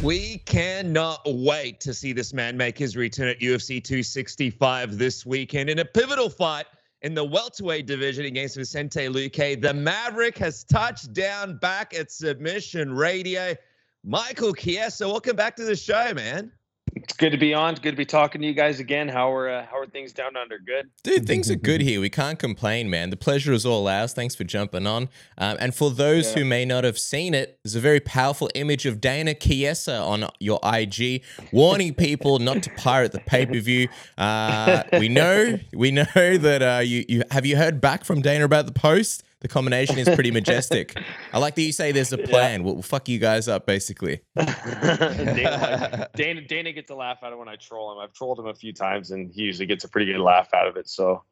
We cannot wait to see this man make his return at UFC 265 this weekend in a pivotal fight in the welterweight division against Vicente Luque. The Maverick has touched down back at Submission Radio. Michael Chiesa, welcome back to the show, man. It's good to be on. It's good to be talking to you guys again. How are uh, how are things down under? Good, dude. Things are good here. We can't complain, man. The pleasure is all ours. Thanks for jumping on. Um, and for those yeah. who may not have seen it, there's a very powerful image of Dana Chiesa on your IG, warning people not to pirate the pay per view. Uh, we know, we know that uh, you you have you heard back from Dana about the post the combination is pretty majestic. I like that you say there's a plan. Yeah. We'll, we'll, fuck you guys up, basically. Dana, Dana, Dana gets a laugh out of when I troll him. I've trolled him a few times, and he usually gets a pretty good laugh out of it. So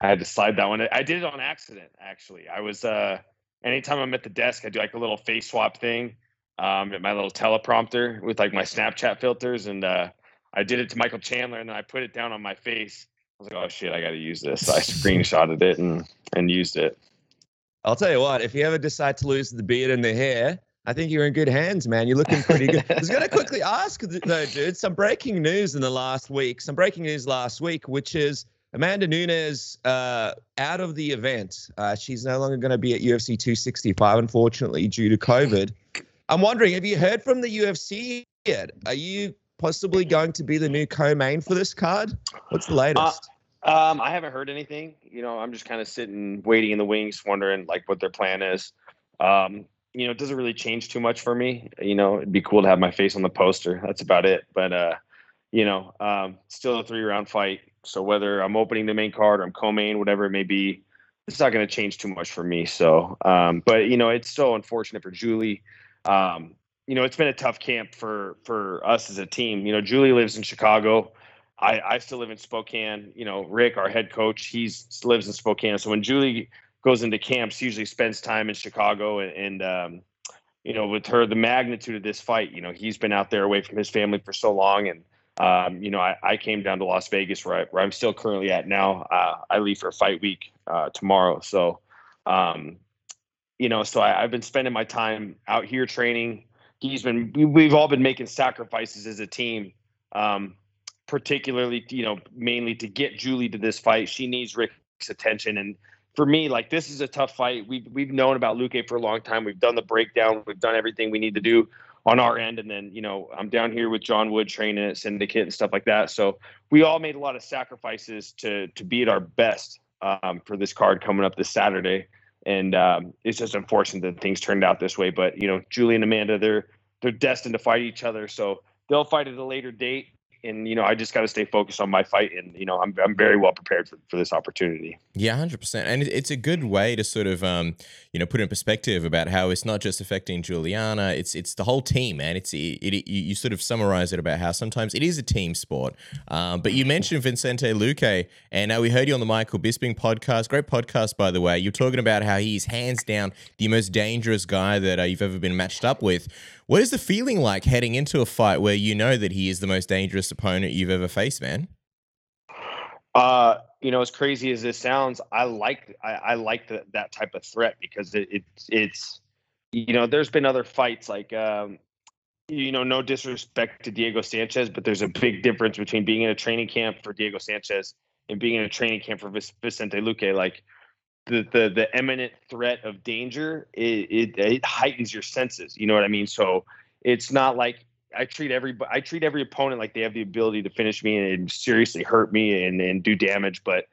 I had to slide that one. I did it on accident, actually. I was uh, anytime I'm at the desk, I do like a little face swap thing um, at my little teleprompter with like my Snapchat filters, and uh, I did it to Michael Chandler, and then I put it down on my face. I was like, "Oh shit, I got to use this." So I screenshotted it and and used it. I'll tell you what, if you ever decide to lose the beard and the hair, I think you're in good hands, man. You're looking pretty good. I was going to quickly ask, though, dude, some breaking news in the last week. Some breaking news last week, which is Amanda Nunes uh, out of the event. Uh, she's no longer going to be at UFC 265, unfortunately, due to COVID. I'm wondering, have you heard from the UFC yet? Are you possibly going to be the new co-main for this card? What's the latest? Uh, um, I haven't heard anything. You know, I'm just kind of sitting, waiting in the wings, wondering like what their plan is. Um, you know, it doesn't really change too much for me. You know, it'd be cool to have my face on the poster. That's about it. But uh, you know, um, still a three round fight. So whether I'm opening the main card or I'm co-main, whatever it may be, it's not going to change too much for me. So, um, but you know, it's so unfortunate for Julie. Um, you know, it's been a tough camp for for us as a team. You know, Julie lives in Chicago. I, I still live in Spokane. You know, Rick, our head coach, he's lives in Spokane. So when Julie goes into camps, usually spends time in Chicago, and, and um, you know, with her, the magnitude of this fight, you know, he's been out there away from his family for so long, and um, you know, I, I came down to Las Vegas where, I, I'm still currently at now. Uh, I leave for fight week uh, tomorrow, so um, you know, so I, I've been spending my time out here training. He's been, we've all been making sacrifices as a team. Um, particularly, you know, mainly to get Julie to this fight. She needs Rick's attention. And for me, like this is a tough fight. We've we've known about Luque for a long time. We've done the breakdown. We've done everything we need to do on our end. And then, you know, I'm down here with John Wood training at Syndicate and stuff like that. So we all made a lot of sacrifices to to be at our best um, for this card coming up this Saturday. And um, it's just unfortunate that things turned out this way. But you know, Julie and Amanda, they're they're destined to fight each other. So they'll fight at a later date and you know I just got to stay focused on my fight, and you know I'm I'm very well prepared for, for this opportunity. Yeah, hundred percent, and it's a good way to sort of um you know put in perspective about how it's not just affecting Juliana, it's it's the whole team, man. It's it, it you sort of summarize it about how sometimes it is a team sport. Um, but you mentioned Vincente Luque, and now we heard you on the Michael Bisping podcast, great podcast by the way. You're talking about how he's hands down the most dangerous guy that uh, you've ever been matched up with. What is the feeling like heading into a fight where you know that he is the most dangerous opponent you've ever faced, man? Uh, you know, as crazy as this sounds, I like I, I like the, that type of threat because it, it it's you know, there's been other fights like um, you know, no disrespect to Diego Sanchez, but there's a big difference between being in a training camp for Diego Sanchez and being in a training camp for Vicente Luque. Like the the the imminent threat of danger it, it, it heightens your senses you know what i mean? So it's not like i treat every i treat every opponent like they have the ability to finish me and seriously hurt me and and do damage but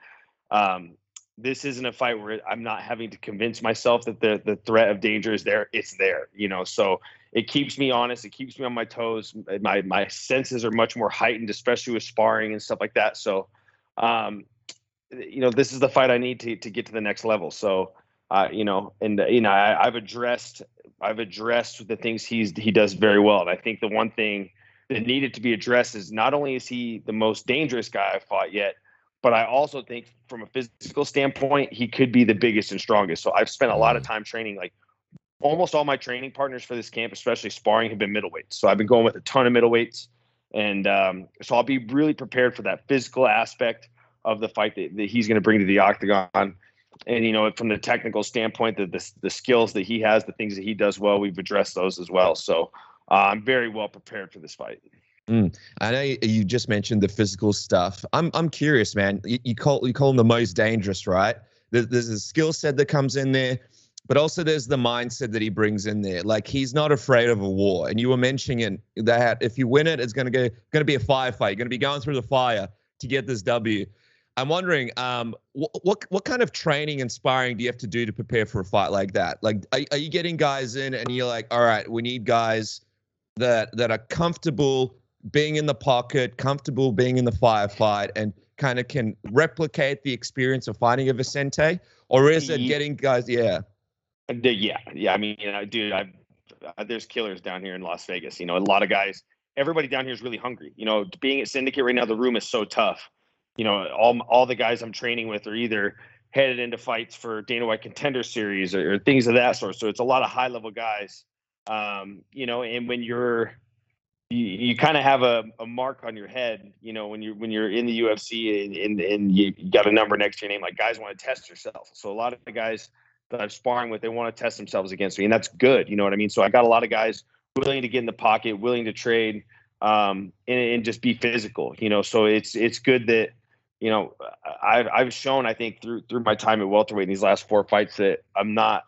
um this isn't a fight where i'm not having to convince myself that the the threat of danger is there it's there you know? So it keeps me honest it keeps me on my toes my my senses are much more heightened especially with sparring and stuff like that. So um you know, this is the fight I need to to get to the next level. So, uh, you know, and you know, I, I've addressed I've addressed the things he's he does very well, and I think the one thing that needed to be addressed is not only is he the most dangerous guy I've fought yet, but I also think from a physical standpoint, he could be the biggest and strongest. So I've spent a lot of mm. time training like almost all my training partners for this camp, especially sparring, have been middleweights. So I've been going with a ton of middleweights. And um, so I'll be really prepared for that physical aspect of the fight that, that he's going to bring to the octagon. And you know, from the technical standpoint, the, the, the skills that he has, the things that he does well, we've addressed those as well. So uh, I'm very well prepared for this fight. Mm. I know you just mentioned the physical stuff. I'm I'm curious, man. You, you call you call him the most dangerous, right? There's, there's a skill set that comes in there, but also there's the mindset that he brings in there. Like he's not afraid of a war. And you were mentioning that if you win it, it's gonna go gonna be a firefight. You're gonna be going through the fire to get this W. I'm wondering, um, what, what what kind of training and sparring do you have to do to prepare for a fight like that? Like, are, are you getting guys in and you're like, all right, we need guys that that are comfortable being in the pocket, comfortable being in the firefight, and kind of can replicate the experience of fighting a Vicente, or is it getting guys? Yeah, yeah, yeah. I mean, you know, dude, I there's killers down here in Las Vegas. You know, a lot of guys. Everybody down here is really hungry. You know, being at Syndicate right now, the room is so tough. You know, all all the guys I'm training with are either headed into fights for Dana White Contender Series or, or things of that sort. So it's a lot of high level guys. Um, you know, and when you're you, you kind of have a, a mark on your head, you know, when you're when you're in the UFC and, and, and you got a number next to your name, like guys want to test yourself. So a lot of the guys that I'm sparring with, they want to test themselves against me, and that's good. You know what I mean? So I got a lot of guys willing to get in the pocket, willing to trade, um, and, and just be physical. You know, so it's it's good that you know I've I've shown I think through through my time at welterweight in these last four fights that I'm not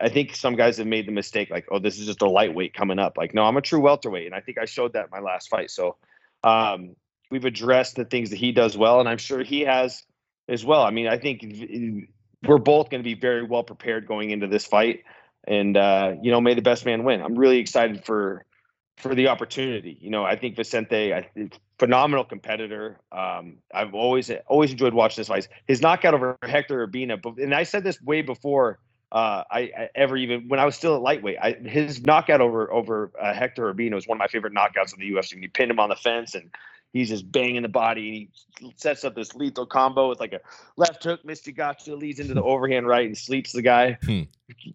I think some guys have made the mistake, like, oh, this is just a lightweight coming up. Like, no, I'm a true welterweight, and I think I showed that in my last fight. So, um, we've addressed the things that he does well, and I'm sure he has as well. I mean, I think we're both going to be very well prepared going into this fight, and uh, you know, may the best man win. I'm really excited for for the opportunity. You know, I think Vicente, I, think phenomenal competitor. Um, I've always always enjoyed watching this fight. His knockout over Hector Urbina, and I said this way before uh, I, I, ever even when I was still at lightweight. I, his knockout over over uh, Hector Urbina was one of my favorite knockouts in the UFC. When he pinned him on the fence and he's just banging the body. He sets up this lethal combo with like a left hook, Misty Gotcha, leads into the overhand right and sleeps the guy. Hmm.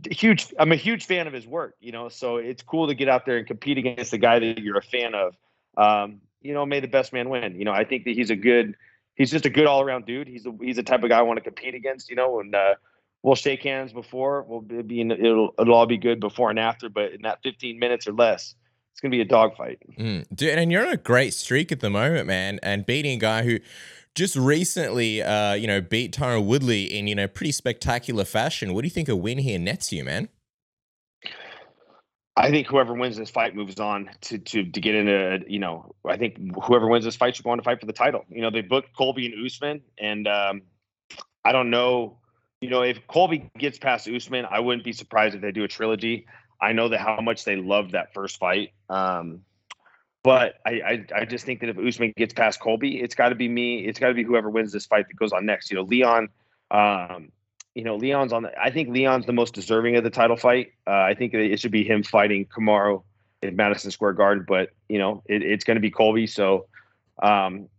Huge. I'm a huge fan of his work. You know, so it's cool to get out there and compete against the guy that you're a fan of. Um, you know, may the best man win. You know, I think that he's a good. He's just a good all around dude. He's a, he's the type of guy I want to compete against. You know, and uh, we'll shake hands before. We'll be in, it'll it'll all be good before and after. But in that 15 minutes or less, it's gonna be a dogfight. Mm, dude, and you're on a great streak at the moment, man. And beating a guy who just recently, uh, you know, beat Tyron Woodley in you know pretty spectacular fashion. What do you think a win here nets you, man? I think whoever wins this fight moves on to to to get into you know I think whoever wins this fight should go on to fight for the title. You know they booked Colby and Usman, and um, I don't know you know, if Colby gets past Usman, I wouldn't be surprised if they do a trilogy. I know that how much they loved that first fight. Um, but I, I, I just think that if Usman gets past Colby, it's got to be me. It's got to be whoever wins this fight that goes on next. You know, Leon. Um, you know, Leon's on. The, I think Leon's the most deserving of the title fight. Uh, I think it should be him fighting Kamaru in Madison Square Garden. But you know, it, it's going to be Colby. So um,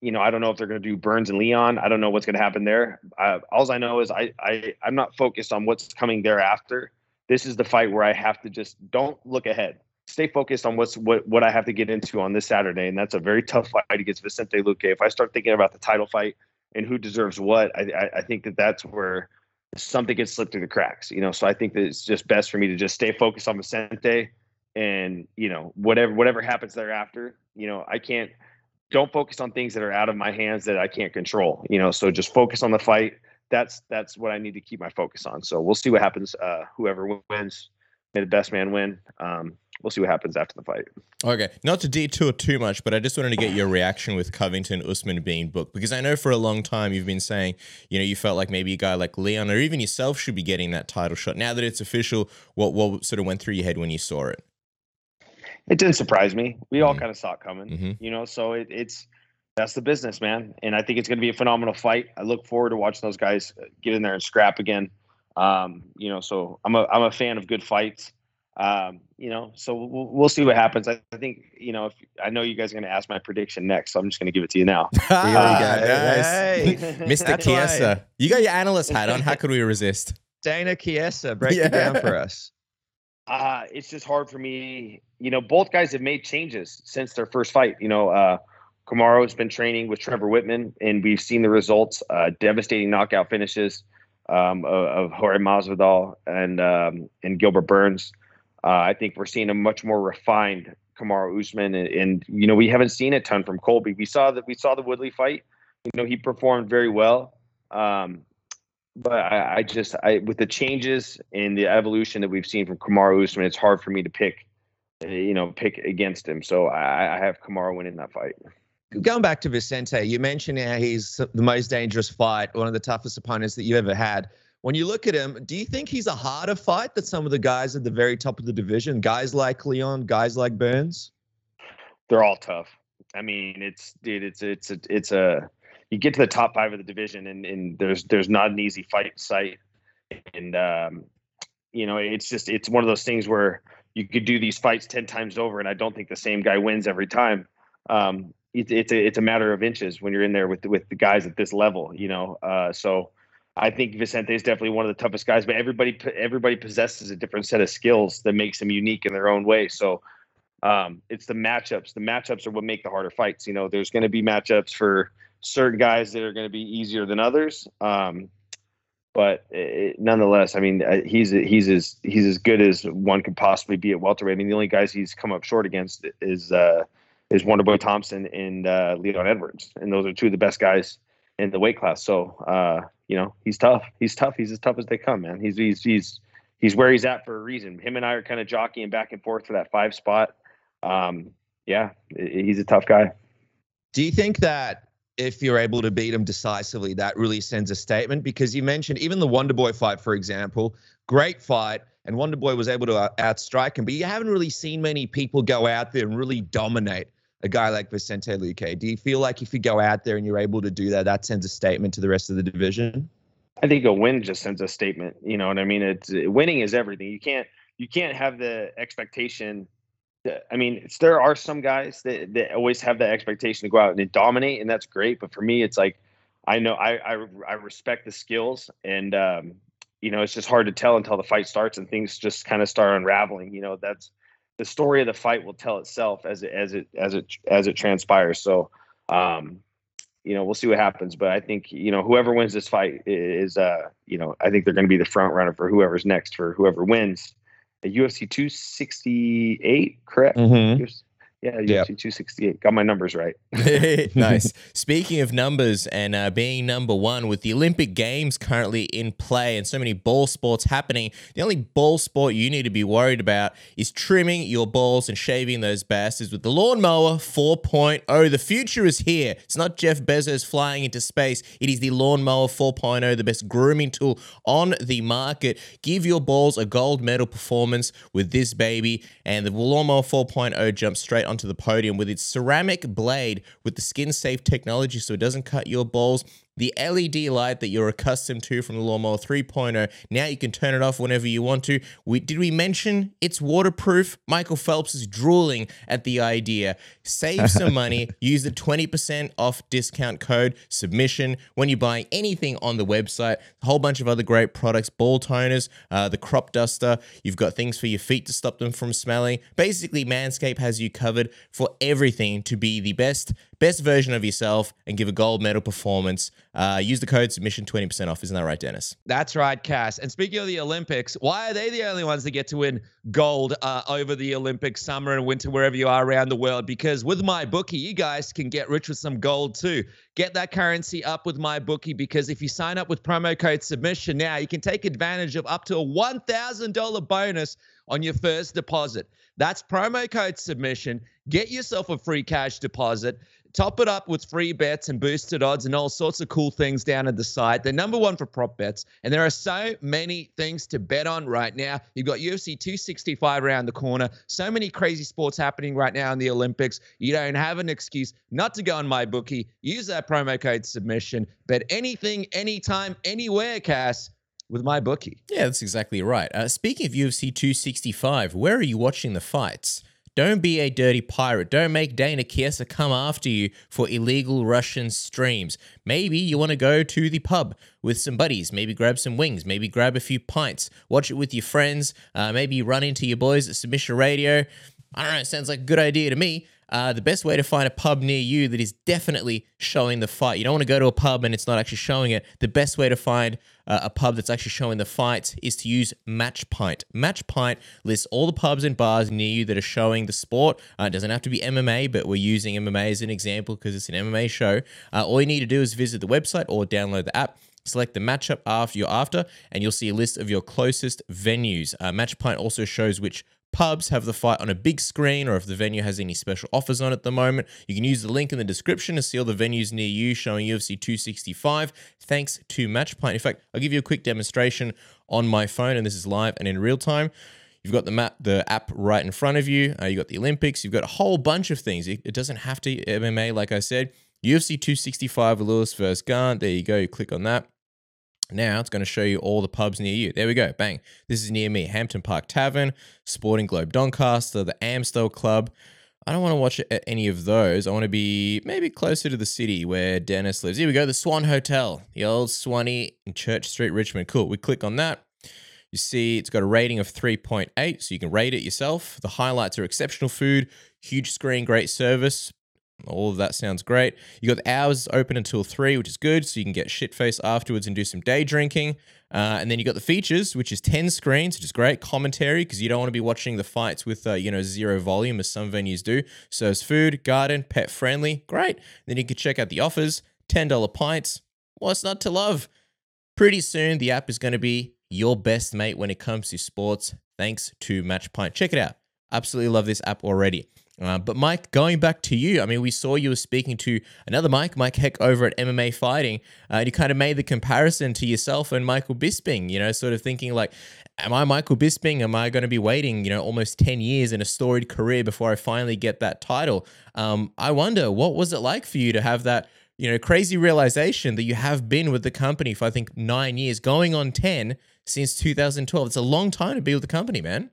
you know, I don't know if they're going to do Burns and Leon. I don't know what's going to happen there. Uh, all I know is I, I I'm not focused on what's coming thereafter. This is the fight where I have to just don't look ahead. Stay focused on what's what what I have to get into on this Saturday, and that's a very tough fight against Vicente Luque. If I start thinking about the title fight and who deserves what, I, I, I think that that's where something gets slipped through the cracks. You know, so I think that it's just best for me to just stay focused on Vicente, and you know whatever whatever happens thereafter. You know, I can't don't focus on things that are out of my hands that I can't control. You know, so just focus on the fight. That's that's what I need to keep my focus on. So we'll see what happens. Uh, whoever wins, may the best man win. Um, we'll see what happens after the fight. Okay, not to detour too much, but I just wanted to get your reaction with Covington Usman being booked because I know for a long time you've been saying, you know, you felt like maybe a guy like Leon or even yourself should be getting that title shot. Now that it's official, what what sort of went through your head when you saw it? it didn't surprise me. We all mm-hmm. kind of saw it coming, mm-hmm. you know. So it, it's that's the business, man. And I think it's going to be a phenomenal fight. I look forward to watching those guys uh, get in there and scrap again. Um, you know, so I'm a I'm a fan of good fights. Um, you know, so we'll, we'll see what happens. I, I, think you know if I know you guys are going to ask my prediction next, so I'm just going to give it to you now. hey, Mr. Chiesa, you got your analyst hat on. How could we resist? Dana Chiesa, break yeah. it down for us. Uh, it's just hard for me. You know, both guys have made changes since their first fight. You know, uh, Kamaru has been training with Trevor Wittman, and we've seen the results uh, devastating knockout finishes um, of, of Jorge Masvidal and um, and Gilbert Burns. Uh, I think we're seeing a much more refined Kamaru Usman, and, and, you know we haven't seen a ton from Colby. We saw that we saw the Woodley fight. You know he performed very well, um, but I, I, just I with the changes and the evolution that we've seen from Kamaru Usman, it's hard for me to pick, you know, pick against him. So I, I have Kamaru winning that fight. Going back to Vicente, you mentioned how he's the most dangerous fight, one of the toughest opponents that you ever had. When you look at him, do you think he's a harder fight than some of the guys at the very top of the division? Guys like Leon, guys like Burns? They're all tough. I mean, it's dude, it's it's a, it's a you get to the top five of the division and, and there's there's not an easy fight site, And um, you know, it's just it's one of those things where you could do these fights 10 times over and I don't think the same guy wins every time. Um, it, it's a it's a matter of inches when you're in there with with the guys at this level, you know. Uh, so I think Vicente is definitely one of the toughest guys, but everybody everybody possesses a different set of skills that makes them unique in their own way. So um, it's the matchups. The matchups are what make the harder fights. You know, there's going to be matchups for certain guys that are going to be easier than others. Um, but it, nonetheless, I mean, uh, he's he's as he's as good as one could possibly be at welterweight. I mean, the only guys he's come up short against is uh, is Wonderboy Thompson and uh, Leon Edwards, and those are two of the best guys in the weight class. So uh, you know, he's tough. He's tough. He's as tough as they come, man. He's he's he's he's where he's at for a reason. Him and I are kind of jockeying back and forth for that five spot. Um, yeah, he's a tough guy. Do you think that if you're able to beat him decisively, that really sends a statement? Because you mentioned even the Wonder Boy fight, for example, great fight, and Wonder Boy was able to outstrike him. But you haven't really seen many people go out there and really dominate a guy like Vicente Luque. Do you feel like if you go out there and you're able to do that, that sends a statement to the rest of the division? I think a win just sends a statement. You know what I mean? It's winning is everything. You can't you can't have the expectation. I mean, there are some guys that, that always have that expectation to go out and dominate, and that's great. But for me, it's like I know I I, I respect the skills, and um, you know it's just hard to tell until the fight starts and things just kind of start unraveling. You know that's the story of the fight will tell itself as it as it as it as it transpires. So, um, you know, we'll see what happens. But I think you know whoever wins this fight is, uh, you know, I think they're going to be the front runner for whoever's next for whoever wins. A UFC 268, correct? Mm-hmm. Yeah, UFC yep. 268. Got my numbers right. nice. Speaking of numbers and uh, being number one with the Olympic Games currently in play and so many ball sports happening, the only ball sport you need to be worried about is trimming your balls and shaving those bastards with the Lawnmower 4.0. The future is here. It's not Jeff Bezos flying into space, it is the Lawnmower 4.0, the best grooming tool on the market. Give your balls a gold medal performance with this baby, and the Lawnmower 4.0 jumps straight on onto the podium with its ceramic blade with the skin safe technology so it doesn't cut your balls the LED light that you're accustomed to from the Lawnmower 3.0. Now you can turn it off whenever you want to. We, did we mention it's waterproof? Michael Phelps is drooling at the idea. Save some money. Use the 20% off discount code submission when you buy anything on the website. A whole bunch of other great products, ball toners, uh, the crop duster. You've got things for your feet to stop them from smelling. Basically, Manscaped has you covered for everything to be the best best version of yourself and give a gold medal performance. Uh, use the code submission 20% off. Isn't that right, Dennis? That's right, Cass. And speaking of the Olympics, why are they the only ones that get to win gold uh, over the Olympics, summer and winter, wherever you are around the world? Because with my bookie, you guys can get rich with some gold too. Get that currency up with my bookie because if you sign up with promo code submission now, you can take advantage of up to a $1,000 bonus on your first deposit. That's promo code submission. Get yourself a free cash deposit. Top it up with free bets and boosted odds and all sorts of cool things down at the site. They're number one for prop bets, and there are so many things to bet on right now. You've got UFC 265 around the corner. So many crazy sports happening right now in the Olympics. You don't have an excuse not to go on my bookie. Use that promo code submission. Bet anything, anytime, anywhere, Cass with my bookie. Yeah, that's exactly right. Uh, speaking of UFC 265, where are you watching the fights? Don't be a dirty pirate. Don't make Dana Chiesa come after you for illegal Russian streams. Maybe you want to go to the pub with some buddies. Maybe grab some wings. Maybe grab a few pints. Watch it with your friends. Uh, maybe run into your boys at Submission Radio. I don't know. It sounds like a good idea to me. Uh, the best way to find a pub near you that is definitely showing the fight. You don't want to go to a pub and it's not actually showing it. The best way to find uh, a pub that's actually showing the fights is to use Match Pint. Match Pint lists all the pubs and bars near you that are showing the sport. Uh, it doesn't have to be MMA, but we're using MMA as an example because it's an MMA show. Uh, all you need to do is visit the website or download the app. Select the matchup after you're after, and you'll see a list of your closest venues. Uh, Match Pint also shows which pubs have the fight on a big screen or if the venue has any special offers on at the moment. You can use the link in the description to see all the venues near you showing UFC 265 thanks to Match Pint. In fact, I'll give you a quick demonstration on my phone and this is live and in real time. You've got the map, the app right in front of you. Uh, you've got the Olympics. You've got a whole bunch of things. It, it doesn't have to MMA, like I said. UFC 265 Lewis versus Gane. There you go. You click on that. Now it's going to show you all the pubs near you. There we go. Bang. This is near me. Hampton Park Tavern, Sporting Globe Doncaster, the Amstel Club. I don't want to watch any of those. I want to be maybe closer to the city where Dennis lives. Here we go. The Swan Hotel, the old Swanee in Church Street, Richmond. Cool. We click on that. You see, it's got a rating of 3.8, so you can rate it yourself. The highlights are exceptional food, huge screen, great service, all of that sounds great. You got the hours open until three, which is good, so you can get shit face afterwards and do some day drinking. Uh, and then you got the features, which is ten screens, which is great. Commentary because you don't want to be watching the fights with uh, you know zero volume as some venues do. So Serves food, garden, pet friendly, great. Then you can check out the offers. Ten dollar pints. What's not to love? Pretty soon, the app is going to be your best mate when it comes to sports. Thanks to Match Pint. Check it out. Absolutely love this app already. Uh, but Mike, going back to you, I mean, we saw you were speaking to another Mike, Mike Heck over at MMA Fighting, uh, and you kind of made the comparison to yourself and Michael Bisping. You know, sort of thinking like, am I Michael Bisping? Am I going to be waiting, you know, almost ten years in a storied career before I finally get that title? Um, I wonder what was it like for you to have that, you know, crazy realization that you have been with the company for I think nine years, going on ten since 2012. It's a long time to be with the company, man.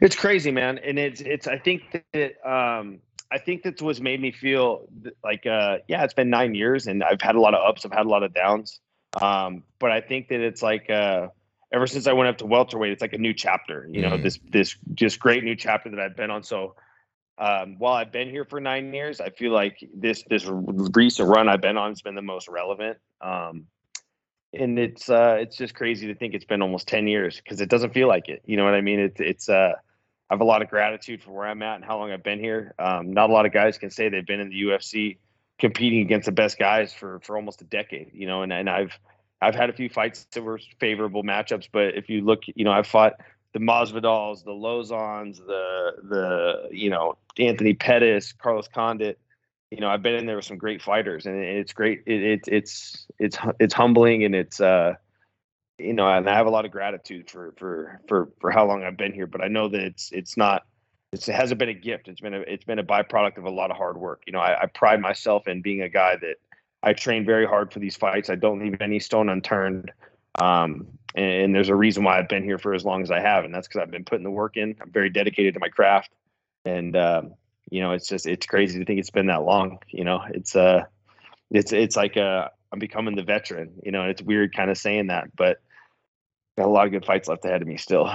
It's crazy, man, and it's it's. I think that um, I think that's what's made me feel like uh, yeah, it's been nine years, and I've had a lot of ups, I've had a lot of downs. Um, but I think that it's like uh, ever since I went up to welterweight, it's like a new chapter. You know, mm-hmm. this this just great new chapter that I've been on. So um, while I've been here for nine years, I feel like this this recent run I've been on has been the most relevant. Um, and it's uh, it's just crazy to think it's been almost ten years because it doesn't feel like it. You know what I mean? It's it's uh, I have a lot of gratitude for where I'm at and how long I've been here. Um, not a lot of guys can say they've been in the UFC competing against the best guys for for almost a decade. You know, and and I've I've had a few fights that were favorable matchups, but if you look, you know, I've fought the Masvidals, the Lauzons, the the you know Anthony Pettis, Carlos Condit. You know, I've been in there with some great fighters, and it's great. It, it, it's it's it's humbling, and it's uh, you know, and I have a lot of gratitude for for for for how long I've been here. But I know that it's it's not it's, it hasn't been a gift. It's been a it's been a byproduct of a lot of hard work. You know, I, I pride myself in being a guy that I train very hard for these fights. I don't leave any stone unturned. Um, and, and, there's a reason why I've been here for as long as I have, and that's because I've been putting the work in. I'm very dedicated to my craft, and um, you know, it's just it's crazy to think it's been that long. You know, it's uh, it's it's like uh, I'm becoming the veteran. You know, it's weird kind of saying that, but got a lot of good fights left ahead of me still.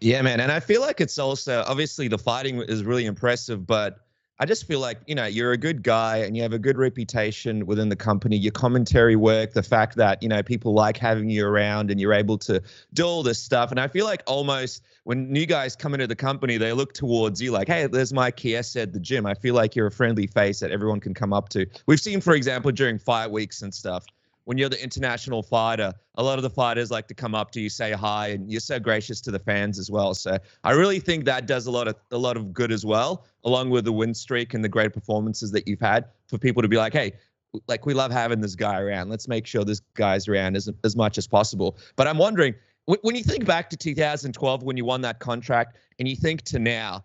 Yeah, man. And I feel like it's also obviously the fighting is really impressive, but I just feel like, you know, you're a good guy and you have a good reputation within the company. Your commentary work, the fact that, you know, people like having you around and you're able to do all this stuff. And I feel like almost when new guys come into the company, they look towards you like, hey, there's Mike Chiesa at the gym. I feel like you're a friendly face that everyone can come up to. We've seen, for example, during fight weeks and stuff, when you're the international fighter, a lot of the fighters like to come up to you, say hi, and you're so gracious to the fans as well. So I really think that does a lot of a lot of good as well, along with the win streak and the great performances that you've had for people to be like, hey, like we love having this guy around. Let's make sure this guy's around as as much as possible. But I'm wondering when you think back to 2012 when you won that contract, and you think to now.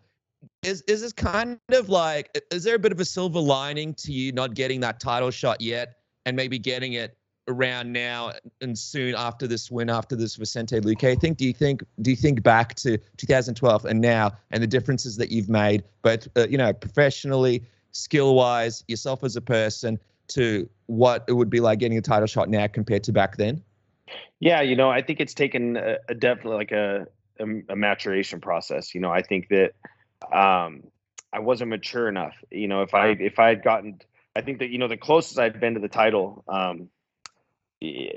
Is is this kind of like is there a bit of a silver lining to you not getting that title shot yet and maybe getting it around now and soon after this win, after this Vicente Luque? Think do you think do you think back to 2012 and now and the differences that you've made, both uh, you know professionally, skill wise, yourself as a person, to what it would be like getting a title shot now compared to back then? Yeah, you know, I think it's taken a, a definitely like a, a, a maturation process. You know, I think that um, I wasn't mature enough. You know, if I if I had gotten I think that you know the closest I'd been to the title um,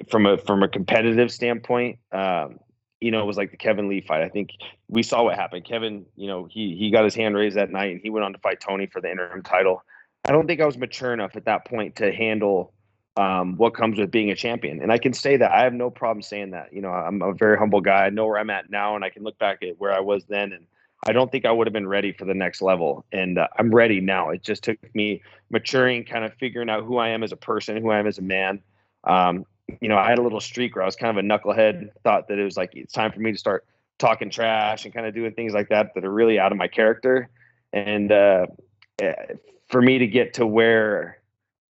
from a from a competitive standpoint, um, you know, it was like the Kevin Lee fight. I think we saw what happened. Kevin, you know, he he got his hand raised that night and he went on to fight Tony for the interim title. I don't think I was mature enough at that point to handle um, what comes with being a champion. And I can say that I have no problem saying that. You know, I'm a very humble guy. I know where I'm at now, and I can look back at where I was then. And I don't think I would have been ready for the next level. And uh, I'm ready now. It just took me maturing, kind of figuring out who I am as a person, who I am as a man. Um, you know, I had a little streak where I was kind of a knucklehead, thought that it was like it's time for me to start talking trash and kind of doing things like that that are really out of my character. And uh, eh, for me to get to where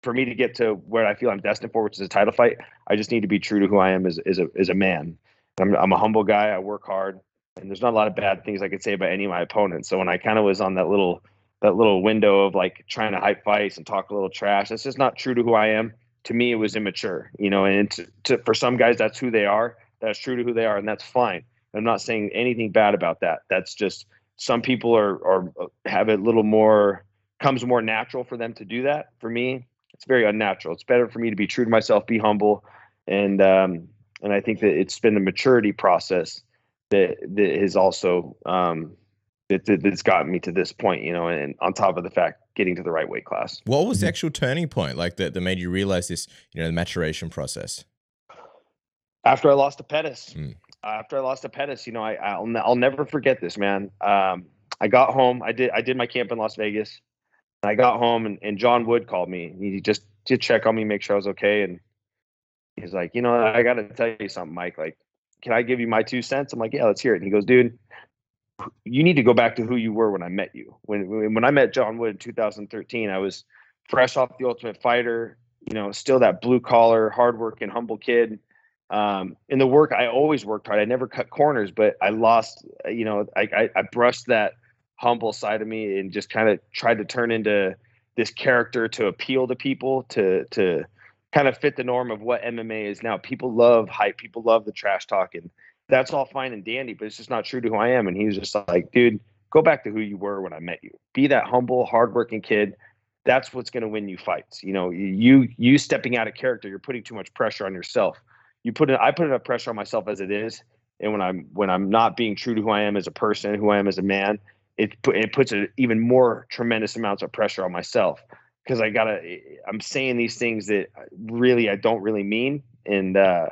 for me to get to where I feel I'm destined for, which is a title fight, I just need to be true to who I am as, as a as a man. I'm I'm a humble guy. I work hard, and there's not a lot of bad things I could say about any of my opponents. So when I kind of was on that little that little window of like trying to hype fights and talk a little trash, that's just not true to who I am. To me, it was immature, you know. And to, to, for some guys, that's who they are. That's true to who they are, and that's fine. I'm not saying anything bad about that. That's just some people are are have it a little more comes more natural for them to do that. For me, it's very unnatural. It's better for me to be true to myself, be humble, and um, and I think that it's been the maturity process that that has also um, that, that's gotten me to this point. You know, and on top of the fact getting to the right weight class. What was the actual turning point, like that, that made you realize this? You know, the maturation process. After I lost to Pettis. Mm. After I lost to Pettis, you know, I I'll, I'll never forget this, man. Um, I got home. I did I did my camp in Las Vegas. and I got home and, and John Wood called me. He just to check on me, make sure I was okay. And he's like, you know, I got to tell you something, Mike. Like, can I give you my two cents? I'm like, yeah, let's hear it. And he goes, dude, you need to go back to who you were when I met you. When when I met John Wood in 2013, I was fresh off the Ultimate Fighter. You know, still that blue collar, hardworking, humble kid. Um, in the work, I always worked hard. I never cut corners, but I lost. You know, I I, I brushed that humble side of me and just kind of tried to turn into this character to appeal to people to to kind of fit the norm of what MMA is now. People love hype, people love the trash talk, and that's all fine and dandy, but it's just not true to who I am. And he was just like, dude, go back to who you were when I met you. Be that humble, hardworking kid. That's what's going to win you fights. You know, you you stepping out of character, you're putting too much pressure on yourself. You put it, I put enough pressure on myself as it is, and when I'm when I'm not being true to who I am as a person, who I am as a man, it it puts a, even more tremendous amounts of pressure on myself because I gotta I'm saying these things that really I don't really mean and uh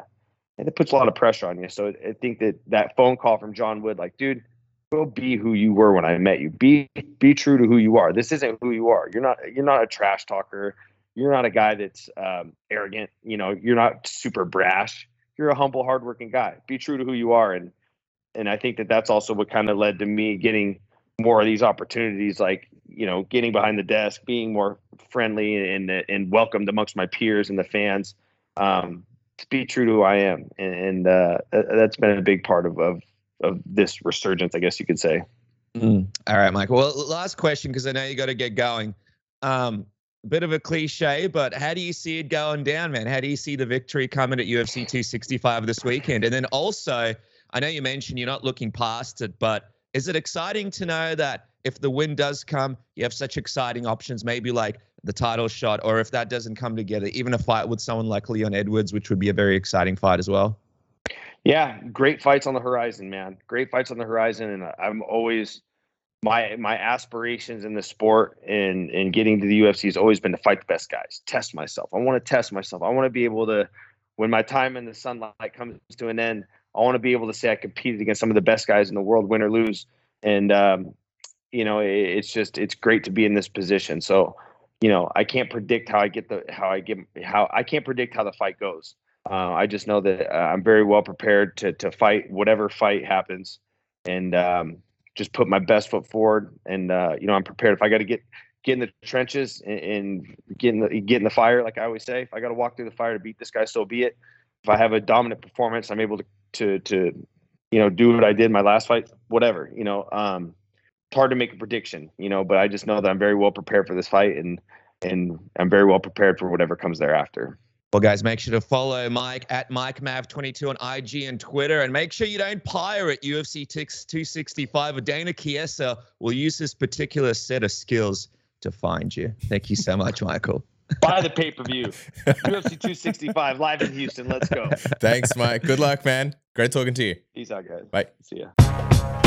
and it puts a lot of pressure on you. So I think that that phone call from John Wood, like, dude, go be who you were when I met you. Be be true to who you are. This isn't who you are. You're not you're not a trash talker. You're not a guy that's um, arrogant. You know, you're not super brash. You're a humble, hardworking guy. Be true to who you are, and and I think that that's also what kind of led to me getting more of these opportunities, like you know, getting behind the desk, being more friendly and and welcomed amongst my peers and the fans. Um, be true to who I am, and, and uh, that's been a big part of, of of this resurgence, I guess you could say. Mm. All right, Michael. Well, last question because I know you got to get going. Um, bit of a cliche, but how do you see it going down, man? How do you see the victory coming at UFC 265 this weekend? And then also, I know you mentioned you're not looking past it, but is it exciting to know that if the win does come, you have such exciting options, maybe like the title shot, or if that doesn't come together, even a fight with someone like Leon Edwards, which would be a very exciting fight as well? Yeah, great fights on the horizon, man. Great fights on the horizon, and I'm always my my aspirations in the sport and and getting to the UFC has always been to fight the best guys, test myself. I want to test myself. I want to be able to, when my time in the sunlight comes to an end, I want to be able to say I competed against some of the best guys in the world, win or lose. And um, you know, it, it's just it's great to be in this position. So, you know, I can't predict how I get the how I get how I can't predict how the fight goes. Uh, I just know that uh, I'm very well prepared to to fight whatever fight happens, and um, just put my best foot forward. And uh, you know, I'm prepared. If I got to get get in the trenches and, and get in the get in the fire, like I always say, if I got to walk through the fire to beat this guy, so be it. If I have a dominant performance, I'm able to to to you know do what I did in my last fight, whatever. You know, um, it's hard to make a prediction, you know, but I just know that I'm very well prepared for this fight and and I'm very well prepared for whatever comes thereafter. Well, guys, make sure to follow Mike at MikeMav22 on IG and Twitter, and make sure you don't pirate UFC 265 or Dana Chiesa will use this particular set of skills to find you. Thank you so much, Michael. Buy the pay per view. UFC 265 live in Houston. Let's go. Thanks, Mike. Good luck, man. Great talking to you. Peace out, guys. Bye. See ya.